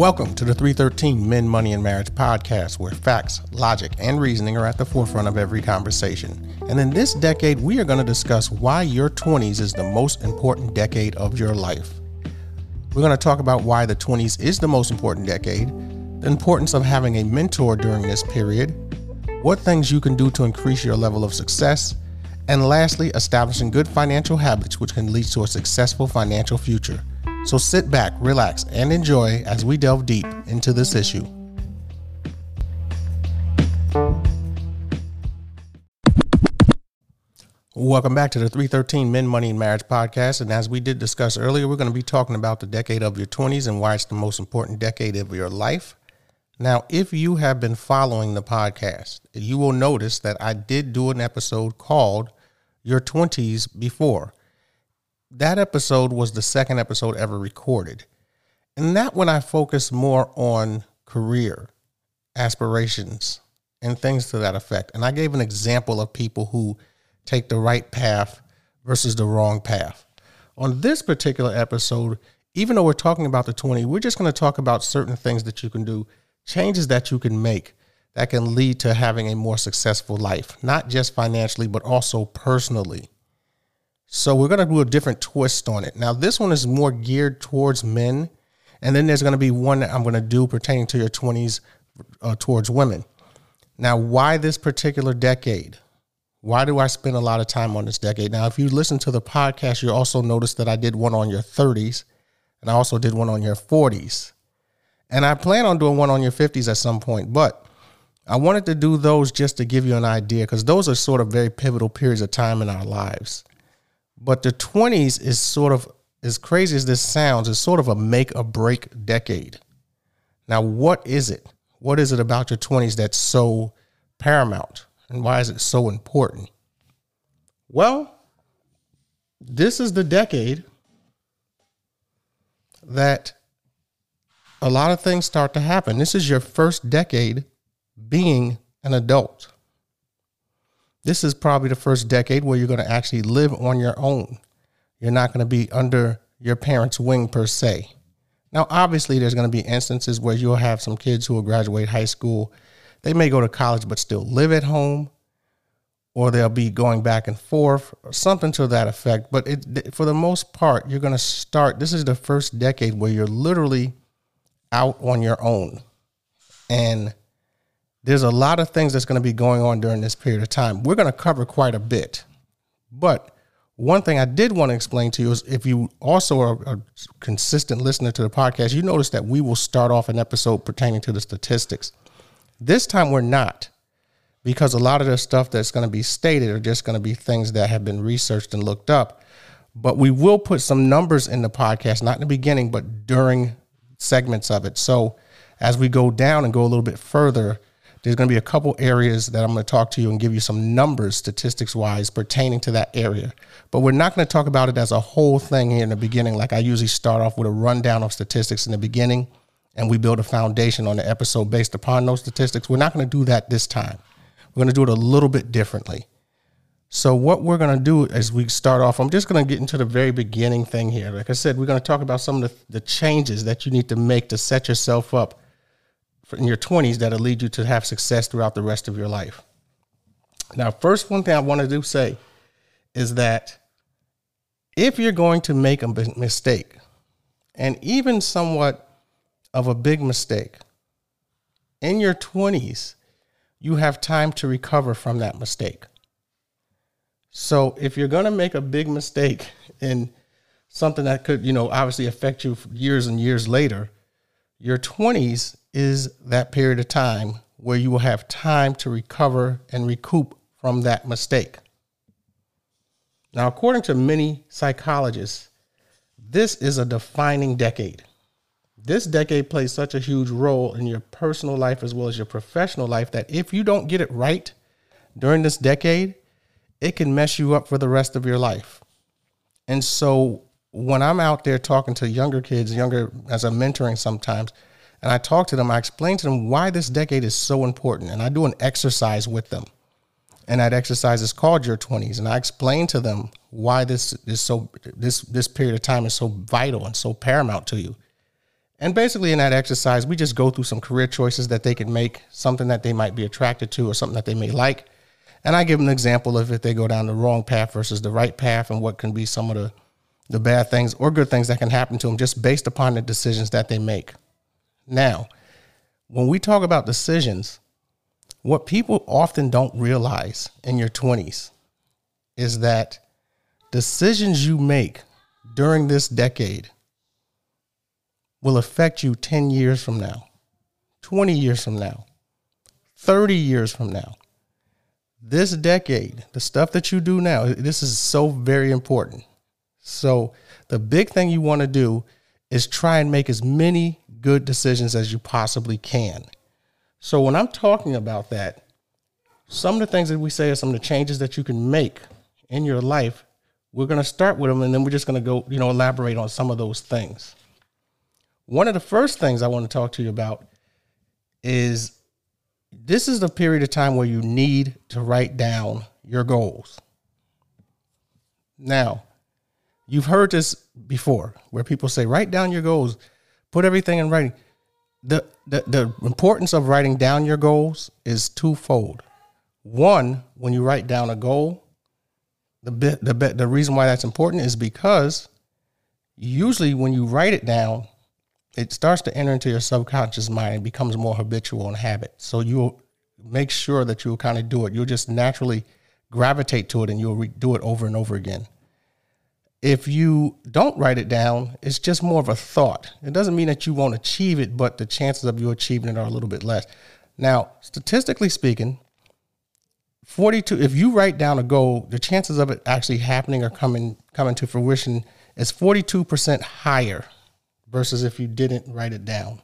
Welcome to the 313 Men, Money, and Marriage podcast, where facts, logic, and reasoning are at the forefront of every conversation. And in this decade, we are going to discuss why your 20s is the most important decade of your life. We're going to talk about why the 20s is the most important decade, the importance of having a mentor during this period, what things you can do to increase your level of success, and lastly, establishing good financial habits which can lead to a successful financial future. So sit back, relax, and enjoy as we delve deep into this issue. Welcome back to the 313 Men, Money, and Marriage podcast. And as we did discuss earlier, we're going to be talking about the decade of your 20s and why it's the most important decade of your life. Now, if you have been following the podcast, you will notice that I did do an episode called Your 20s Before that episode was the second episode ever recorded. And that one I focused more on career, aspirations, and things to that effect. And I gave an example of people who take the right path versus the wrong path. On this particular episode, even though we're talking about the 20, we're just going to talk about certain things that you can do, changes that you can make that can lead to having a more successful life, not just financially, but also personally. So we're going to do a different twist on it. Now, this one is more geared towards men. And then there's going to be one that I'm going to do pertaining to your 20s uh, towards women. Now, why this particular decade? Why do I spend a lot of time on this decade? Now, if you listen to the podcast, you also notice that I did one on your 30s and I also did one on your 40s. And I plan on doing one on your 50s at some point, but I wanted to do those just to give you an idea because those are sort of very pivotal periods of time in our lives. But the 20s is sort of, as crazy as this sounds, is sort of a make or break decade. Now, what is it? What is it about your 20s that's so paramount? And why is it so important? Well, this is the decade that a lot of things start to happen. This is your first decade being an adult. This is probably the first decade where you're going to actually live on your own. You're not going to be under your parents' wing per se. Now, obviously, there's going to be instances where you'll have some kids who will graduate high school. They may go to college but still live at home, or they'll be going back and forth, or something to that effect. But it, for the most part, you're going to start. This is the first decade where you're literally out on your own. And there's a lot of things that's going to be going on during this period of time. We're going to cover quite a bit. But one thing I did want to explain to you is if you also are a consistent listener to the podcast, you notice that we will start off an episode pertaining to the statistics. This time we're not, because a lot of the stuff that's going to be stated are just going to be things that have been researched and looked up. But we will put some numbers in the podcast, not in the beginning, but during segments of it. So as we go down and go a little bit further, there's going to be a couple areas that I'm going to talk to you and give you some numbers, statistics wise, pertaining to that area. But we're not going to talk about it as a whole thing here in the beginning. Like I usually start off with a rundown of statistics in the beginning, and we build a foundation on the episode based upon those statistics. We're not going to do that this time. We're going to do it a little bit differently. So, what we're going to do as we start off, I'm just going to get into the very beginning thing here. Like I said, we're going to talk about some of the, the changes that you need to make to set yourself up in your 20s that'll lead you to have success throughout the rest of your life. Now, first, one thing I want to do say is that if you're going to make a mistake, and even somewhat of a big mistake, in your 20s, you have time to recover from that mistake. So if you're going to make a big mistake in something that could, you know, obviously affect you years and years later, your 20s is that period of time where you will have time to recover and recoup from that mistake. Now, according to many psychologists, this is a defining decade. This decade plays such a huge role in your personal life as well as your professional life that if you don't get it right during this decade, it can mess you up for the rest of your life. And so when I'm out there talking to younger kids, younger as I'm mentoring sometimes, and I talk to them, I explain to them why this decade is so important. And I do an exercise with them. And that exercise is called your 20s. And I explain to them why this is so this this period of time is so vital and so paramount to you. And basically, in that exercise, we just go through some career choices that they can make, something that they might be attracted to, or something that they may like. And I give them an example of if they go down the wrong path versus the right path, and what can be some of the the bad things or good things that can happen to them just based upon the decisions that they make. Now, when we talk about decisions, what people often don't realize in your 20s is that decisions you make during this decade will affect you 10 years from now, 20 years from now, 30 years from now. This decade, the stuff that you do now, this is so very important. So, the big thing you want to do is try and make as many good decisions as you possibly can. So, when I'm talking about that, some of the things that we say are some of the changes that you can make in your life. We're going to start with them and then we're just going to go, you know, elaborate on some of those things. One of the first things I want to talk to you about is this is the period of time where you need to write down your goals. Now, you've heard this before where people say, write down your goals, put everything in writing. The, the, the importance of writing down your goals is twofold. One, when you write down a goal, the bit, the the reason why that's important is because usually when you write it down, it starts to enter into your subconscious mind and becomes more habitual and habit. So you'll make sure that you'll kind of do it. You'll just naturally gravitate to it and you'll re- do it over and over again. If you don't write it down, it's just more of a thought. It doesn't mean that you won't achieve it, but the chances of you achieving it are a little bit less. Now, statistically speaking, 42 if you write down a goal, the chances of it actually happening or coming coming to fruition is 42% higher versus if you didn't write it down.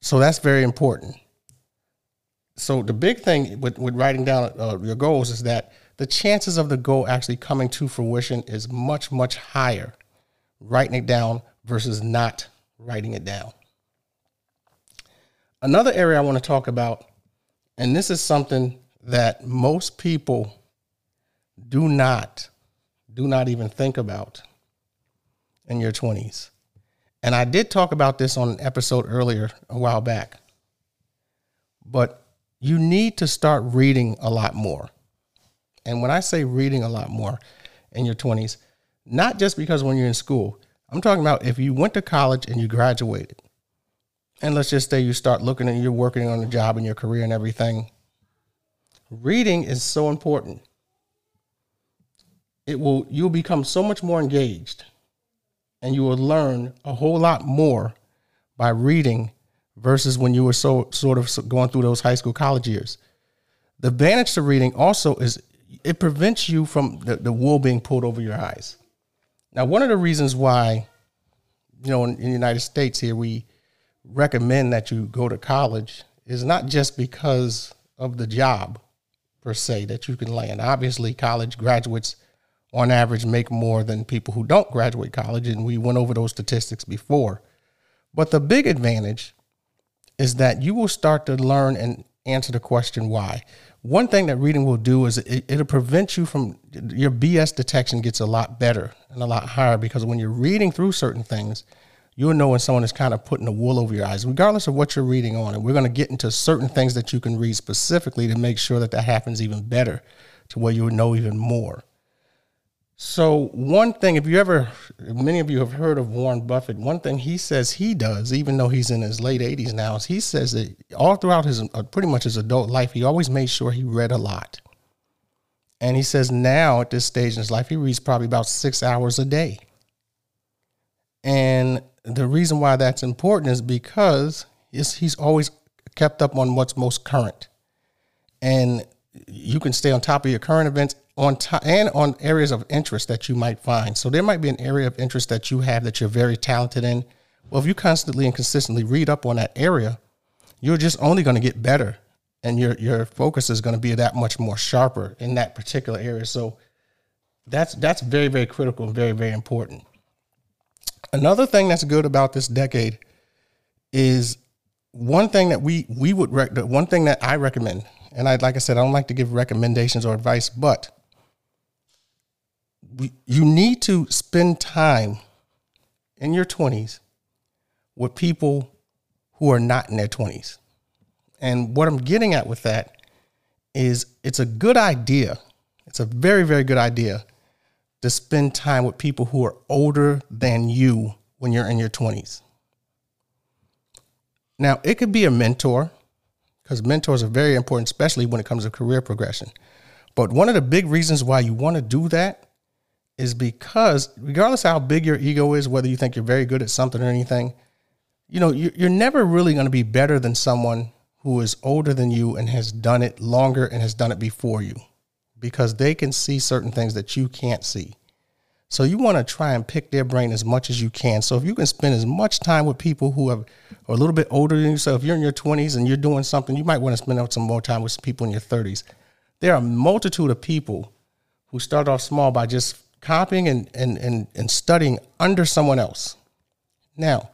So that's very important. So the big thing with, with writing down uh, your goals is that the chances of the goal actually coming to fruition is much, much higher writing it down versus not writing it down. Another area I want to talk about, and this is something that most people do not, do not even think about, in your 20s. And I did talk about this on an episode earlier a while back. But you need to start reading a lot more. And when I say reading a lot more in your 20s, not just because when you're in school, I'm talking about if you went to college and you graduated, and let's just say you start looking and you're working on a job and your career and everything, reading is so important. It will you'll become so much more engaged and you will learn a whole lot more by reading versus when you were so sort of going through those high school college years. The advantage to reading also is it prevents you from the, the wool being pulled over your eyes. Now, one of the reasons why, you know, in, in the United States here, we recommend that you go to college is not just because of the job per se that you can land. Obviously, college graduates on average make more than people who don't graduate college. And we went over those statistics before. But the big advantage is that you will start to learn and answer the question why. One thing that reading will do is it, it'll prevent you from your BS detection gets a lot better and a lot higher because when you're reading through certain things, you'll know when someone is kind of putting the wool over your eyes, regardless of what you're reading on. And we're going to get into certain things that you can read specifically to make sure that that happens even better to where you know even more. So, one thing, if you ever, many of you have heard of Warren Buffett, one thing he says he does, even though he's in his late 80s now, is he says that all throughout his, uh, pretty much his adult life, he always made sure he read a lot. And he says now at this stage in his life, he reads probably about six hours a day. And the reason why that's important is because he's always kept up on what's most current. And you can stay on top of your current events on and on areas of interest that you might find. So there might be an area of interest that you have that you're very talented in. Well, if you constantly and consistently read up on that area, you're just only going to get better and your your focus is going to be that much more sharper in that particular area. So that's that's very very critical and very very important. Another thing that's good about this decade is one thing that we we would rec- one thing that I recommend, and I like I said I don't like to give recommendations or advice, but you need to spend time in your 20s with people who are not in their 20s. And what I'm getting at with that is it's a good idea. It's a very, very good idea to spend time with people who are older than you when you're in your 20s. Now, it could be a mentor because mentors are very important, especially when it comes to career progression. But one of the big reasons why you want to do that is because, regardless of how big your ego is, whether you think you're very good at something or anything, you know, you're never really going to be better than someone who is older than you and has done it longer and has done it before you because they can see certain things that you can't see. So you want to try and pick their brain as much as you can. So if you can spend as much time with people who are, are a little bit older than you, so if you're in your 20s and you're doing something, you might want to spend some more time with some people in your 30s. There are a multitude of people who start off small by just copying and, and, and, and studying under someone else. Now,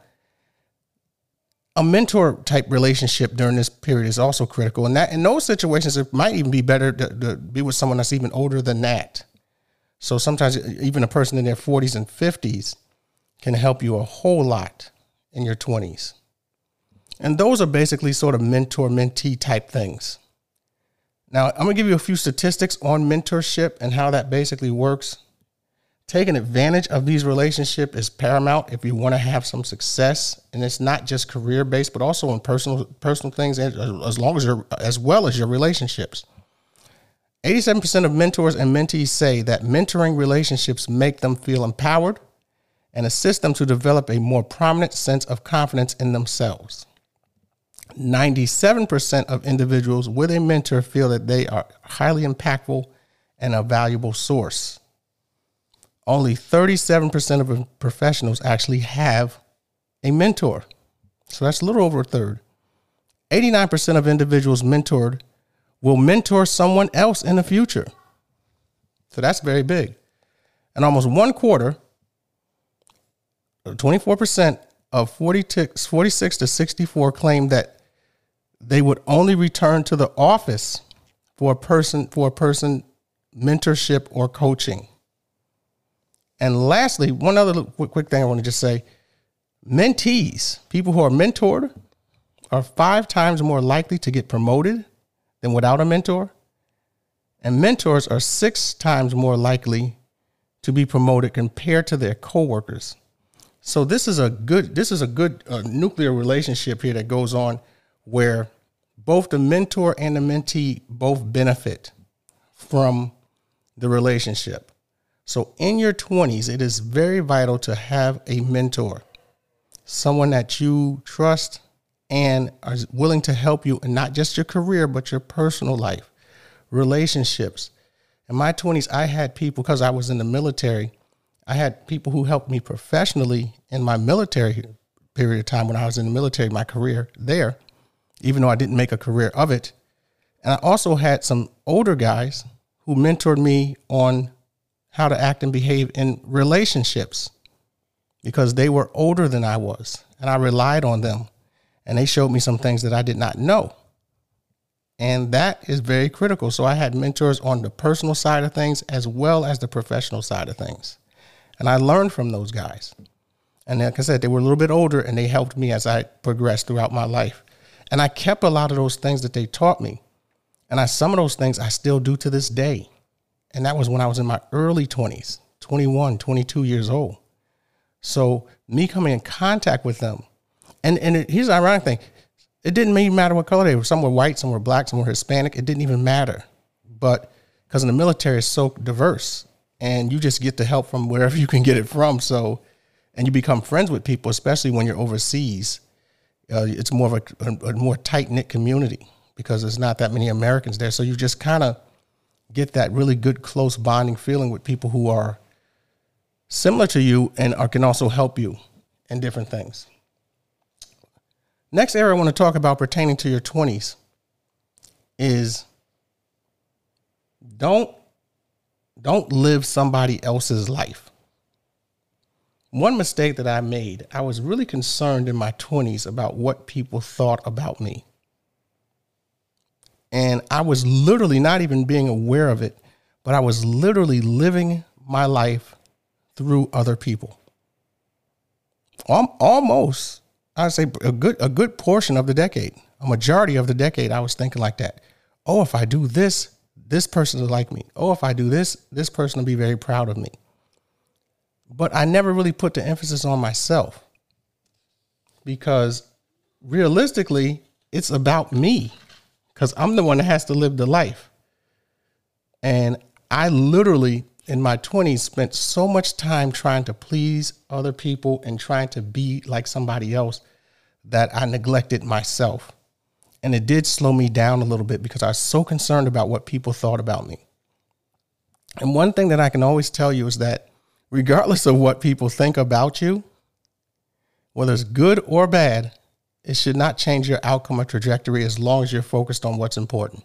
a mentor type relationship during this period is also critical. And that in those situations, it might even be better to, to, be with someone that's even older than that. So sometimes even a person in their 40s and 50s can help you a whole lot in your 20s. And those are basically sort of mentor mentee type things. Now, I'm going to give you a few statistics on mentorship and how that basically works taking advantage of these relationships is paramount if you want to have some success and it's not just career based but also in personal personal things as long as your as well as your relationships. 87% of mentors and mentees say that mentoring relationships make them feel empowered and assist them to develop a more prominent sense of confidence in themselves. 97% of individuals with a mentor feel that they are highly impactful and a valuable source only 37% of professionals actually have a mentor. So that's a little over a third. 89% of individuals mentored will mentor someone else in the future. So that's very big. And almost one quarter, 24% of 46 to 64 claim that they would only return to the office for a person for a person mentorship or coaching. And lastly, one other quick thing I want to just say mentees, people who are mentored, are five times more likely to get promoted than without a mentor. And mentors are six times more likely to be promoted compared to their coworkers. So this is a good this is a good uh, nuclear relationship here that goes on where both the mentor and the mentee both benefit from the relationship. So, in your 20s, it is very vital to have a mentor, someone that you trust and are willing to help you in not just your career, but your personal life, relationships. In my 20s, I had people, because I was in the military, I had people who helped me professionally in my military period of time when I was in the military, my career there, even though I didn't make a career of it. And I also had some older guys who mentored me on how to act and behave in relationships because they were older than I was and I relied on them and they showed me some things that I did not know. And that is very critical. So I had mentors on the personal side of things as well as the professional side of things. And I learned from those guys. And like I said, they were a little bit older and they helped me as I progressed throughout my life. And I kept a lot of those things that they taught me. And I, some of those things I still do to this day. And that was when I was in my early 20s, 21, 22 years old. So me coming in contact with them, and, and it, here's the ironic thing it didn't even matter what color they were. Some were white, some were black, some were Hispanic. It didn't even matter. But because in the military, it's so diverse and you just get the help from wherever you can get it from. So, and you become friends with people, especially when you're overseas. Uh, it's more of a, a, a more tight knit community because there's not that many Americans there. So you just kind of get that really good, close bonding feeling with people who are similar to you and are, can also help you in different things. Next area I want to talk about pertaining to your 20s is don't don't live somebody else's life. One mistake that I made, I was really concerned in my 20s about what people thought about me. And I was literally not even being aware of it, but I was literally living my life through other people. Almost, I'd say a good a good portion of the decade, a majority of the decade, I was thinking like that. Oh, if I do this, this person will like me. Oh, if I do this, this person will be very proud of me. But I never really put the emphasis on myself because realistically, it's about me because I'm the one that has to live the life. And I literally, in my 20s, spent so much time trying to please other people and trying to be like somebody else that I neglected myself. And it did slow me down a little bit because I was so concerned about what people thought about me. And one thing that I can always tell you is that regardless of what people think about you, whether it's good or bad, it should not change your outcome or trajectory as long as you're focused on what's important.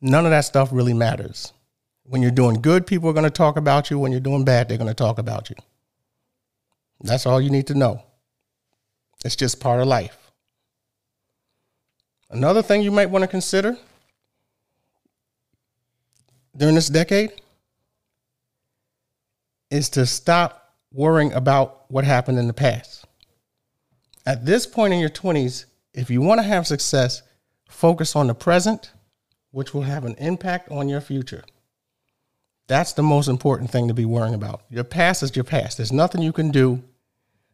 None of that stuff really matters. When you're doing good, people are going to talk about you. When you're doing bad, they're going to talk about you. That's all you need to know. It's just part of life. Another thing you might want to consider during this decade is to stop worrying about what happened in the past. At this point in your 20s, if you want to have success, focus on the present, which will have an impact on your future. That's the most important thing to be worrying about. Your past is your past. There's nothing you can do.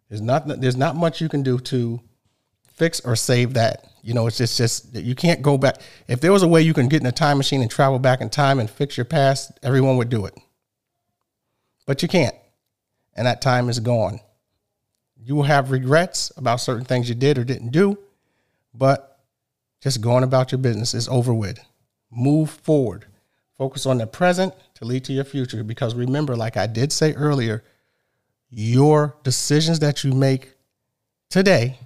There's not there's not much you can do to fix or save that. You know, it's just just you can't go back. If there was a way you can get in a time machine and travel back in time and fix your past, everyone would do it. But you can't. And that time is gone. You will have regrets about certain things you did or didn't do, but just going about your business is over with. Move forward. Focus on the present to lead to your future because remember like I did say earlier, your decisions that you make today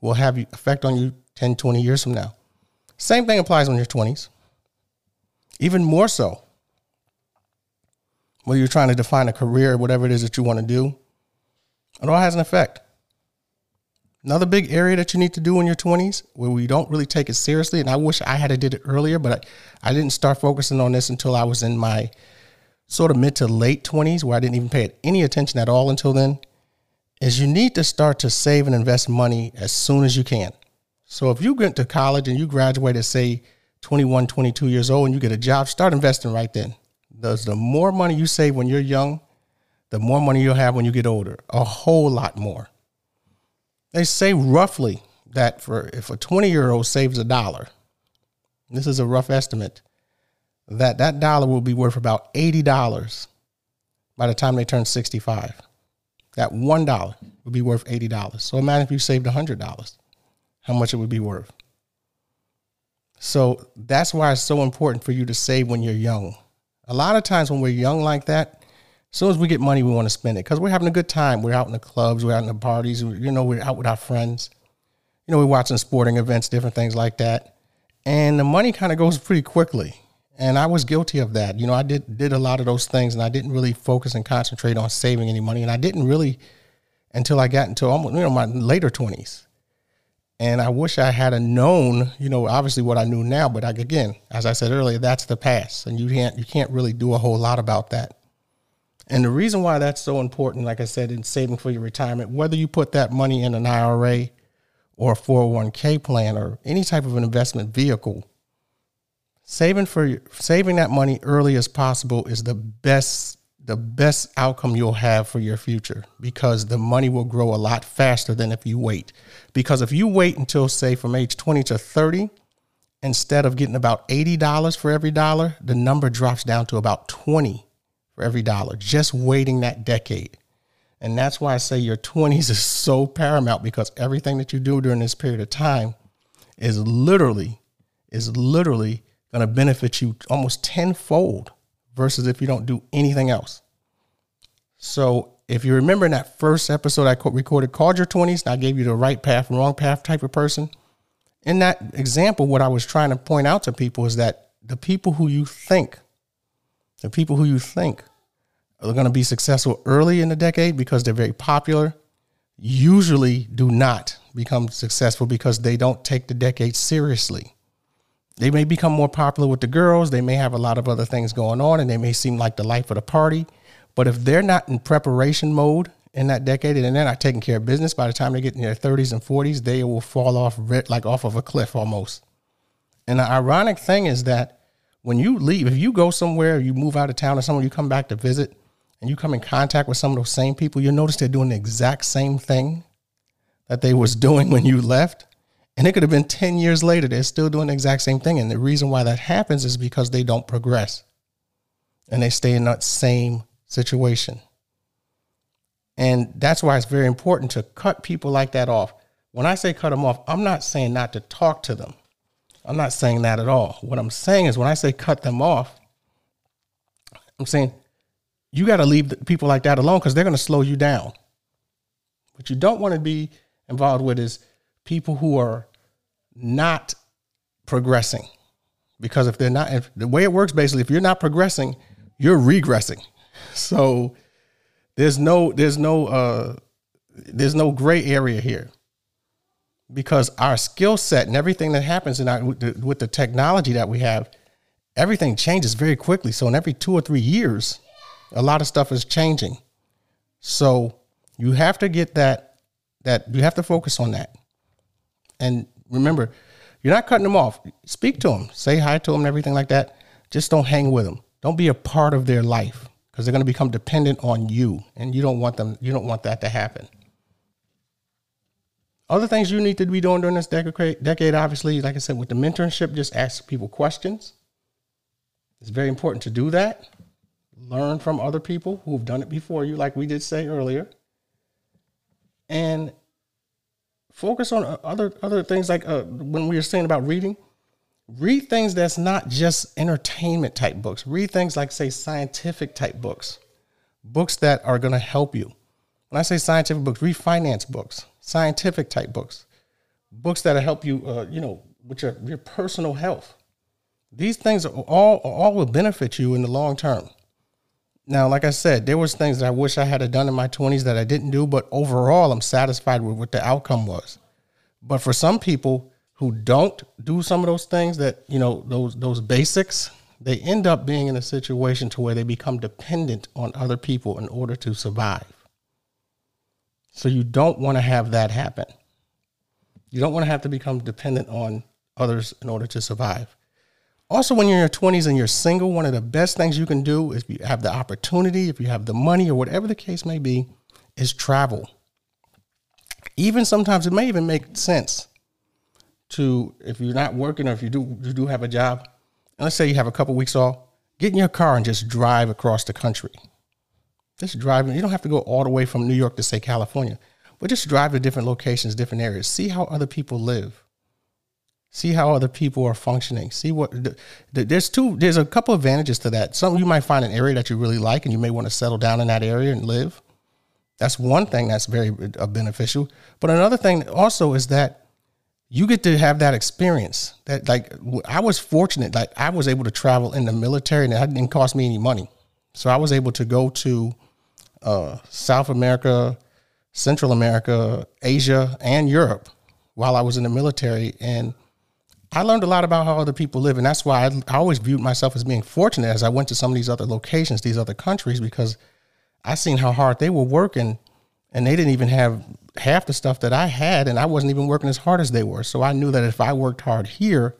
will have effect on you 10, 20 years from now. Same thing applies in your 20s. Even more so. Whether you're trying to define a career, or whatever it is that you want to do, it all has an effect. Another big area that you need to do in your 20s where we don't really take it seriously, and I wish I had did it earlier, but I, I didn't start focusing on this until I was in my sort of mid to late 20s where I didn't even pay it any attention at all until then, is you need to start to save and invest money as soon as you can. So if you get to college and you graduate at say 21, 22 years old and you get a job, start investing right then. Does the more money you save when you're young, the more money you'll have when you get older. A whole lot more. They say roughly that for if a 20 year old saves a dollar, this is a rough estimate, that that dollar will be worth about $80 by the time they turn 65. That $1 would be worth $80. So imagine if you saved $100 how much it would be worth. So that's why it's so important for you to save when you're young. A lot of times when we're young like that, as soon as we get money, we want to spend it because we're having a good time. We're out in the clubs, we're out in the parties, you know, we're out with our friends. You know, we're watching sporting events, different things like that. And the money kind of goes pretty quickly. And I was guilty of that. You know, I did did a lot of those things and I didn't really focus and concentrate on saving any money. And I didn't really until I got into almost, you know, my later 20s. And I wish I had a known, you know, obviously what I knew now, but again, as I said earlier, that's the past, and you can't you can't really do a whole lot about that. And the reason why that's so important, like I said, in saving for your retirement, whether you put that money in an IRA or a 401k plan or any type of an investment vehicle, saving for saving that money early as possible is the best the best outcome you'll have for your future because the money will grow a lot faster than if you wait. Because if you wait until, say, from age 20 to 30, instead of getting about $80 for every dollar, the number drops down to about 20 for every dollar, just waiting that decade. And that's why I say your 20s is so paramount because everything that you do during this period of time is literally, is literally going to benefit you almost tenfold versus if you don't do anything else. So if you remember in that first episode I recorded called your 20s, I gave you the right path, wrong path type of person. In that example, what I was trying to point out to people is that the people who you think, the people who you think are going to be successful early in the decade because they're very popular, usually do not become successful because they don't take the decade seriously they may become more popular with the girls. They may have a lot of other things going on and they may seem like the life of the party. But if they're not in preparation mode in that decade and they're not taking care of business, by the time they get in their 30s and 40s, they will fall off like off of a cliff almost. And the ironic thing is that when you leave, if you go somewhere, you move out of town or somewhere, you come back to visit and you come in contact with some of those same people, you'll notice they're doing the exact same thing that they was doing when you left. And it could have been 10 years later, they're still doing the exact same thing. And the reason why that happens is because they don't progress and they stay in that same situation. And that's why it's very important to cut people like that off. When I say cut them off, I'm not saying not to talk to them. I'm not saying that at all. What I'm saying is when I say cut them off, I'm saying you got to leave people like that alone because they're going to slow you down. What you don't want to be involved with is people who are not progressing. Because if they're not, if the way it works basically, if you're not progressing, you're regressing. So there's no, there's no, uh, there's no gray area here because our skill set and everything that happens in our, with, the, with the technology that we have, everything changes very quickly. So in every two or three years, a lot of stuff is changing. So you have to get that that you have to focus on that. And remember, you're not cutting them off. Speak to them, say hi to them, and everything like that. Just don't hang with them. Don't be a part of their life because they're going to become dependent on you, and you don't want them. You don't want that to happen. Other things you need to be doing during this decade, obviously, like I said, with the mentorship, just ask people questions. It's very important to do that. Learn from other people who've done it before you, like we did say earlier. And focus on other other things like uh, when we were saying about reading read things that's not just entertainment type books. Read things like say scientific type books. Books that are going to help you. When i say scientific books read finance books scientific type books books that help you uh, you know with your, your personal health these things are all all will benefit you in the long term now, like I said, there was things that I wish I had done in my 20s that I didn't do, but overall, I'm satisfied with what the outcome was. But for some people who don't do some of those things that, you know, those those basics, they end up being in a situation to where they become dependent on other people in order to survive. So you don't want to have that happen. You don't want to have to become dependent on others in order to survive. Also, when you're in your 20s and you're single, one of the best things you can do if you have the opportunity, if you have the money, or whatever the case may be, is travel. Even sometimes it may even make sense to, if you're not working or if you do you do have a job, and let's say you have a couple weeks off, get in your car and just drive across the country. Just drive. You don't have to go all the way from New York to say California, but just drive to different locations, different areas. See how other people live. See how other people are functioning. See what the, the, there's two there's a couple advantages to that. Some you might find an area that you really like and you may want to settle down in that area and live. That's one thing that's very uh, beneficial. But another thing also is that you get to have that experience that like i was fortunate like i was able to travel in the military and it didn't cost me any money. So i was able to go to uh, south america central america asia and europe while i was in the military and I learned a lot about how other people live, and that's why I, I, always viewed myself as being fortunate as I went to some of these other locations, these other countries, because I seen how hard they were working, and they didn't even have half the stuff that I had, and I wasn't even working as hard as they were. So I knew that if I worked hard here,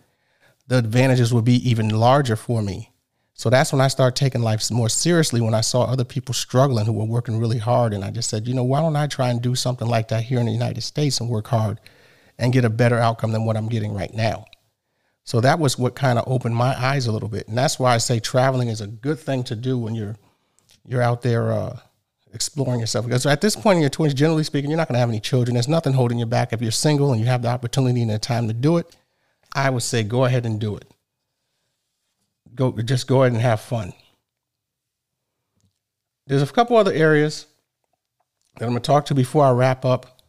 the advantages would be even larger for me. So that's when I started taking life more seriously. When I saw other people struggling who were working really hard, and I just said, you know, why don't I try and do something like that here in the United States and work hard and get a better outcome than what I'm getting right now. So that was what kind of opened my eyes a little bit, and that's why I say traveling is a good thing to do when you're you're out there uh, exploring yourself. Because at this point in your twenties, generally speaking, you're not going to have any children. There's nothing holding you back. If you're single and you have the opportunity and the time to do it, I would say go ahead and do it. Go just go ahead and have fun. There's a couple other areas that I'm going to talk to before I wrap up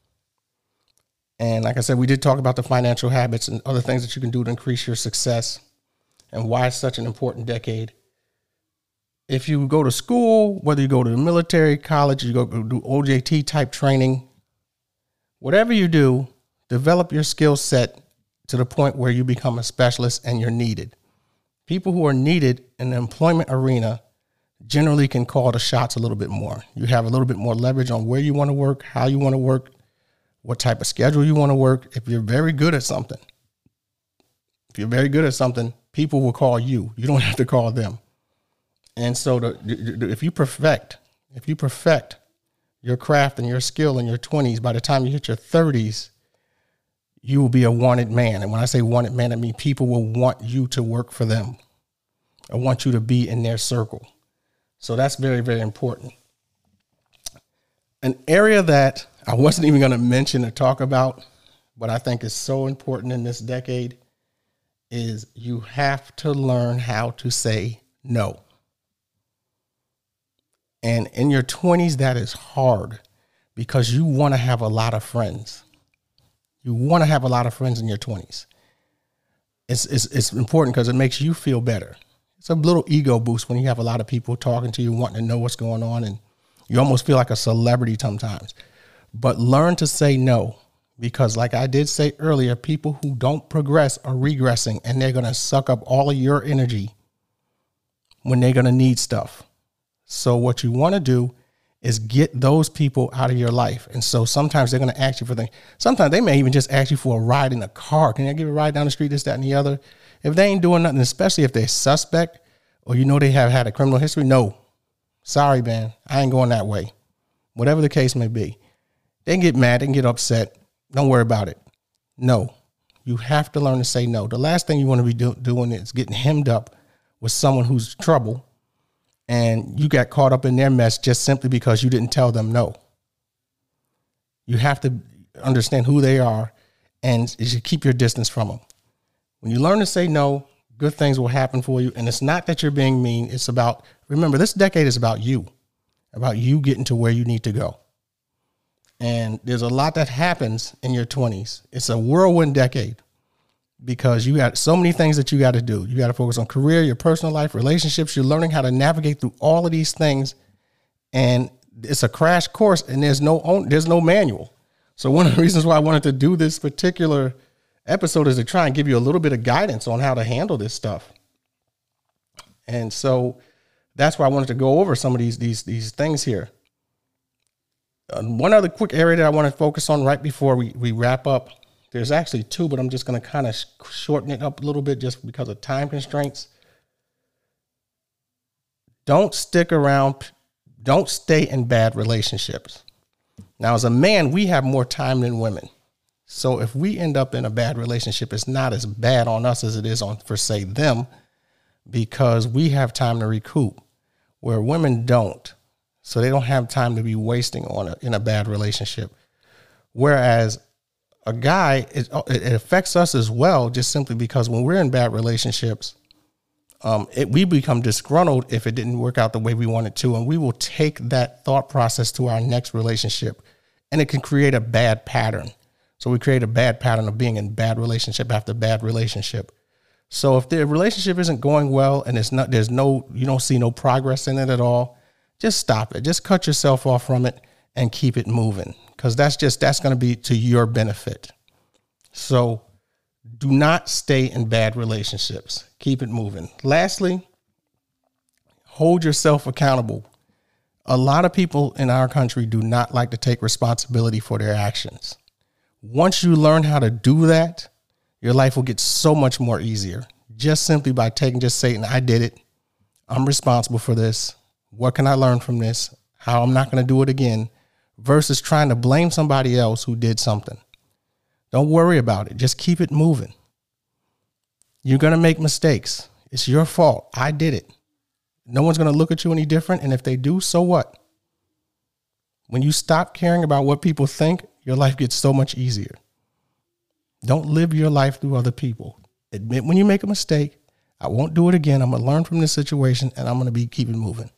and like I said, we did talk about the financial habits and other things that you can do to increase your success and why it's such an important decade. If you go to school, whether you go to the military, college, you go do OJT type training, whatever you do, develop your skill set to the point where you become a specialist and you're needed. People who are needed in the employment arena generally can call the shots a little bit more. You have a little bit more leverage on where you want to work, how you want to work, what type of schedule you want to work. If you're very good at something, if you're very good at something, people will call you. You don't have to call them. And so, the, if you perfect, if you perfect your craft and your skill in your 20s, by the time you hit your 30s, you will be a wanted man. And when I say wanted man, I mean people will want you to work for them. I want you to be in their circle. So that's very, very important. An area that I wasn't even going to mention or talk about, but I think is so important in this decade is you have to learn how to say no. And in your 20s, that is hard because you want to have a lot of friends. You want to have a lot of friends in your 20s. It's, it's, it's important because it makes you feel better. It's a little ego boost when you have a lot of people talking to you, wanting to know what's going on, and you almost feel like a celebrity sometimes. But learn to say no because, like I did say earlier, people who don't progress are regressing and they're going to suck up all of your energy when they're going to need stuff. So, what you want to do is get those people out of your life. And so sometimes they're going to ask you for things. Sometimes they may even just ask you for a ride in a car. Can I give a ride down the street, this, that, and the other? If they ain't doing nothing, especially if they're suspect or you know they have had a criminal history, no. Sorry, man. I ain't going that way. Whatever the case may be. They get mad, they get upset. Don't worry about it. No. You have to learn to say no. The last thing you want to be do- doing is getting hemmed up with someone who's trouble and you got caught up in their mess just simply because you didn't tell them no. You have to understand who they are and you should keep your distance from them. When you learn to say no, good things will happen for you. And it's not that you're being mean, it's about, remember, this decade is about you, about you getting to where you need to go. And there's a lot that happens in your 20s. It's a whirlwind decade because you got so many things that you got to do. You got to focus on career, your personal life, relationships. You're learning how to navigate through all of these things, and it's a crash course. And there's no own, there's no manual. So one of the reasons why I wanted to do this particular episode is to try and give you a little bit of guidance on how to handle this stuff. And so that's why I wanted to go over some of these these these things here. Uh, one other quick area that I want to focus on right before we, we wrap up there's actually two, but I'm just going to kind of shorten it up a little bit just because of time constraints. Don't stick around, don't stay in bad relationships. Now, as a man, we have more time than women. So if we end up in a bad relationship, it's not as bad on us as it is on, for say, them, because we have time to recoup, where women don't. So they don't have time to be wasting on a, in a bad relationship. Whereas a guy, it, it affects us as well, just simply because when we're in bad relationships, um, it, we become disgruntled if it didn't work out the way we wanted to, and we will take that thought process to our next relationship, and it can create a bad pattern. So we create a bad pattern of being in bad relationship after bad relationship. So if the relationship isn't going well and it's not, there's no, you don't see no progress in it at all, just stop it. Just cut yourself off from it and keep it moving because that's just that's going to be to your benefit. So do not stay in bad relationships. Keep it moving. Lastly, hold yourself accountable. A lot of people in our country do not like to take responsibility for their actions. Once you learn how to do that, your life will get so much more easier just simply by taking just saying I did it. I'm responsible for this. What can I learn from this? How I'm not going to do it again versus trying to blame somebody else who did something. Don't worry about it. Just keep it moving. You're going to make mistakes. It's your fault. I did it. No one's going to look at you any different. And if they do, so what? When you stop caring about what people think, your life gets so much easier. Don't live your life through other people. Admit when you make a mistake. I won't do it again. I'm going to learn from this situation and I'm going to be keeping moving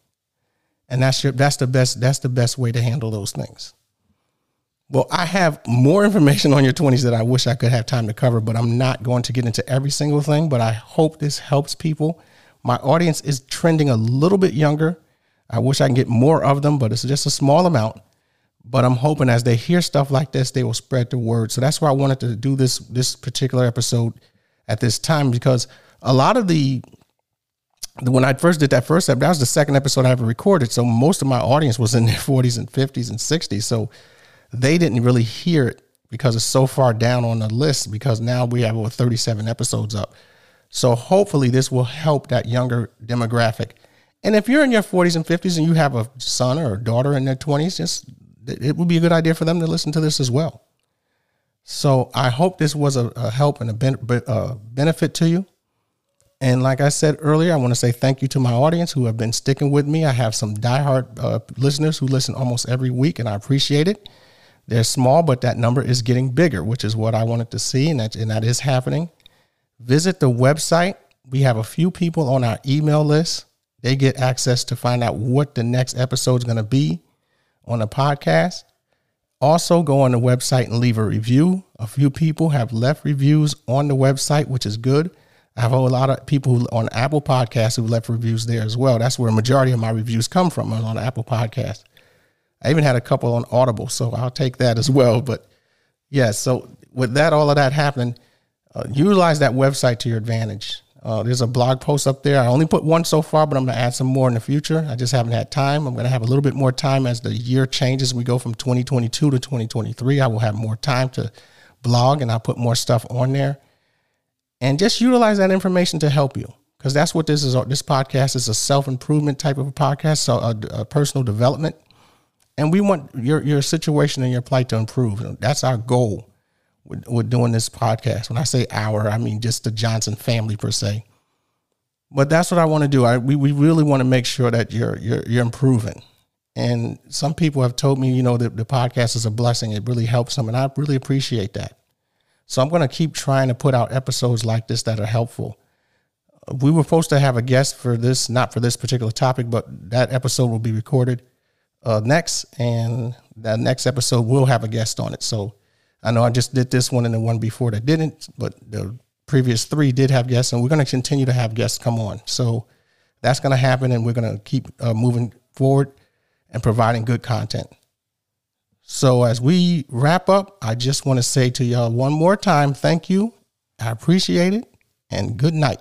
and that's your that's the best that's the best way to handle those things. Well i have more information on your 20s that i wish i could have time to cover but i'm not going to get into every single thing but i hope this helps people. My audience is trending a little bit younger. I wish i can get more of them but it's just a small amount. But i'm hoping as they hear stuff like this they will spread the word. So that's why i wanted to do this this particular episode at this time because a lot of the when I first did that first episode, that was the second episode I ever recorded. So most of my audience was in their 40s and 50s and 60s. So they didn't really hear it because it's so far down on the list because now we have over 37 episodes up. So hopefully this will help that younger demographic. And if you're in your 40s and 50s and you have a son or a daughter in their 20s, just it would be a good idea for them to listen to this as well. So I hope this was a, a help and a, ben, a uh, benefit to you. And like I said earlier, I want to say thank you to my audience who have been sticking with me. I have some diehard uh, listeners who listen almost every week, and I appreciate it. They're small, but that number is getting bigger, which is what I wanted to see, and that, and that is happening. Visit the website. We have a few people on our email list. They get access to find out what the next episode is going to be on the podcast. Also, go on the website and leave a review. A few people have left reviews on the website, which is good. I have a lot of people who, on Apple Podcasts who left reviews there as well. That's where a majority of my reviews come from on Apple Podcasts. I even had a couple on Audible, so I'll take that as well. But yeah, so with that, all of that happening, uh, utilize that website to your advantage. Uh, there's a blog post up there. I only put one so far, but I'm going to add some more in the future. I just haven't had time. I'm going to have a little bit more time as the year changes. We go from 2022 to 2023. I will have more time to blog and I'll put more stuff on there and just utilize that information to help you because that's what this is. Uh, this podcast is a self improvement type of a podcast, so uh, a, a, uh, personal development, and we want your your situation and your plight to improve. That's our goal with, with doing this podcast. When I say our, I mean just the Johnson family per se. But that's what I want to do. I we, we really want to make sure that you're you're you're improving. And some people have told me, you know, that the podcast is a blessing. It really helps them, and I really appreciate that. So I'm going to keep trying to put out episodes like this that are helpful. We were supposed to have a guest for this, not for this particular topic, but that episode will be recorded uh, next, and that next episode will have a guest on it. So I know I just did this one and the one before that didn't, but the previous three did have guests, and we're going to continue to have guests come on. So that's going to happen, and we're going to keep uh, moving forward and providing good content. So as we wrap up, I just want to say to y'all one more time, thank you. I appreciate it and good night.